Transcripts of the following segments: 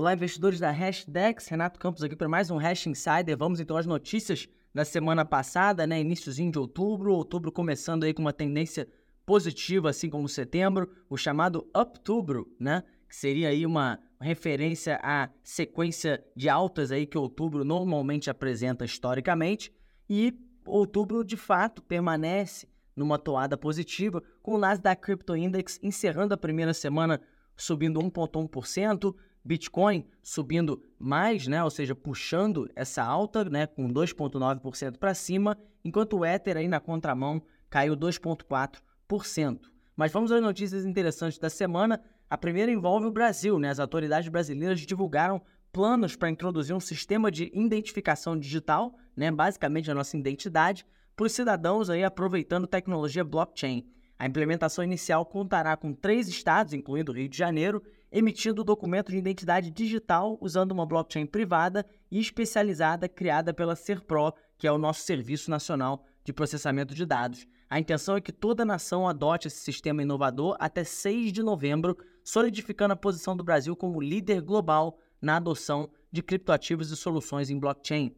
Olá, investidores da Hashdex. Renato Campos aqui para mais um Hash Insider. Vamos então às notícias da semana passada, né? Iníciozinho de outubro, outubro começando aí com uma tendência positiva, assim como setembro, o chamado Uptubro, né? Que seria aí uma referência à sequência de altas aí que outubro normalmente apresenta historicamente. E outubro, de fato, permanece numa toada positiva, com o Nasdaq Crypto Index encerrando a primeira semana subindo 1,1%, Bitcoin subindo mais, né, ou seja, puxando essa alta, né, com 2,9% para cima, enquanto o Ether aí na contramão caiu 2,4%. Mas vamos às notícias interessantes da semana. A primeira envolve o Brasil, né? As autoridades brasileiras divulgaram planos para introduzir um sistema de identificação digital, né, basicamente a nossa identidade, para os cidadãos aí aproveitando tecnologia blockchain. A implementação inicial contará com três estados, incluindo o Rio de Janeiro, emitindo documento de identidade digital usando uma blockchain privada e especializada criada pela Serpro, que é o nosso Serviço Nacional de Processamento de Dados. A intenção é que toda nação adote esse sistema inovador até 6 de novembro, solidificando a posição do Brasil como líder global na adoção de criptoativos e soluções em blockchain.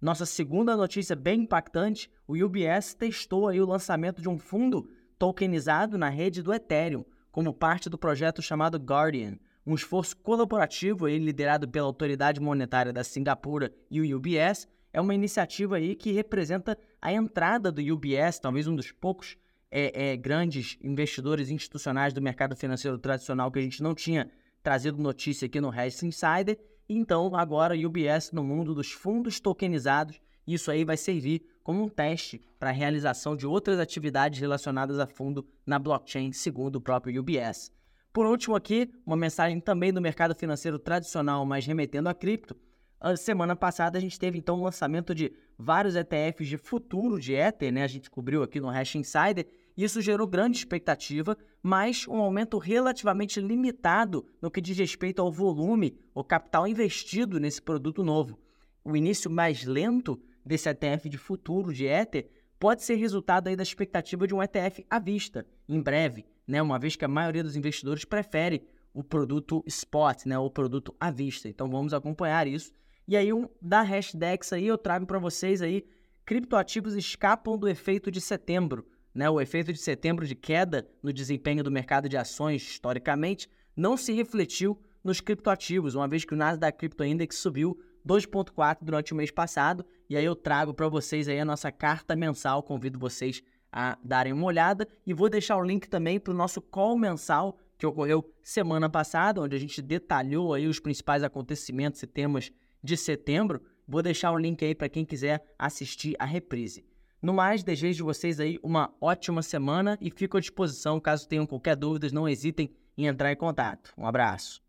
Nossa segunda notícia bem impactante, o UBS testou aí o lançamento de um fundo tokenizado na rede do Ethereum, como parte do projeto chamado Guardian, um esforço colaborativo liderado pela autoridade monetária da Singapura e o UBS, é uma iniciativa aí que representa a entrada do UBS, talvez um dos poucos é, é, grandes investidores institucionais do mercado financeiro tradicional que a gente não tinha trazido notícia aqui no Hash Insider. Então, agora UBS no mundo dos fundos tokenizados, isso aí vai servir como um teste para a realização de outras atividades relacionadas a fundo na blockchain, segundo o próprio UBS. Por último aqui, uma mensagem também do mercado financeiro tradicional, mas remetendo a cripto. A semana passada a gente teve então o lançamento de vários ETFs de futuro de Ether, né? A gente cobriu aqui no Hash Insider. Isso gerou grande expectativa, mas um aumento relativamente limitado no que diz respeito ao volume ou capital investido nesse produto novo. O início mais lento desse ETF de futuro de Ether pode ser resultado aí da expectativa de um ETF à vista, em breve, né? uma vez que a maioria dos investidores prefere o produto spot, né? o produto à vista. Então vamos acompanhar isso. E aí, um, da Hashdex aí, eu trago para vocês aí, criptoativos escapam do efeito de setembro. Né? O efeito de setembro de queda no desempenho do mercado de ações, historicamente, não se refletiu nos criptoativos, uma vez que o Nasdaq Crypto Index subiu 2.4 durante o mês passado, e aí eu trago para vocês aí a nossa carta mensal, convido vocês a darem uma olhada e vou deixar o link também para o nosso call mensal que ocorreu semana passada, onde a gente detalhou aí os principais acontecimentos e temas de setembro. Vou deixar o link aí para quem quiser assistir a reprise. No mais, desejo vocês aí uma ótima semana e fico à disposição caso tenham qualquer dúvida, não hesitem em entrar em contato. Um abraço.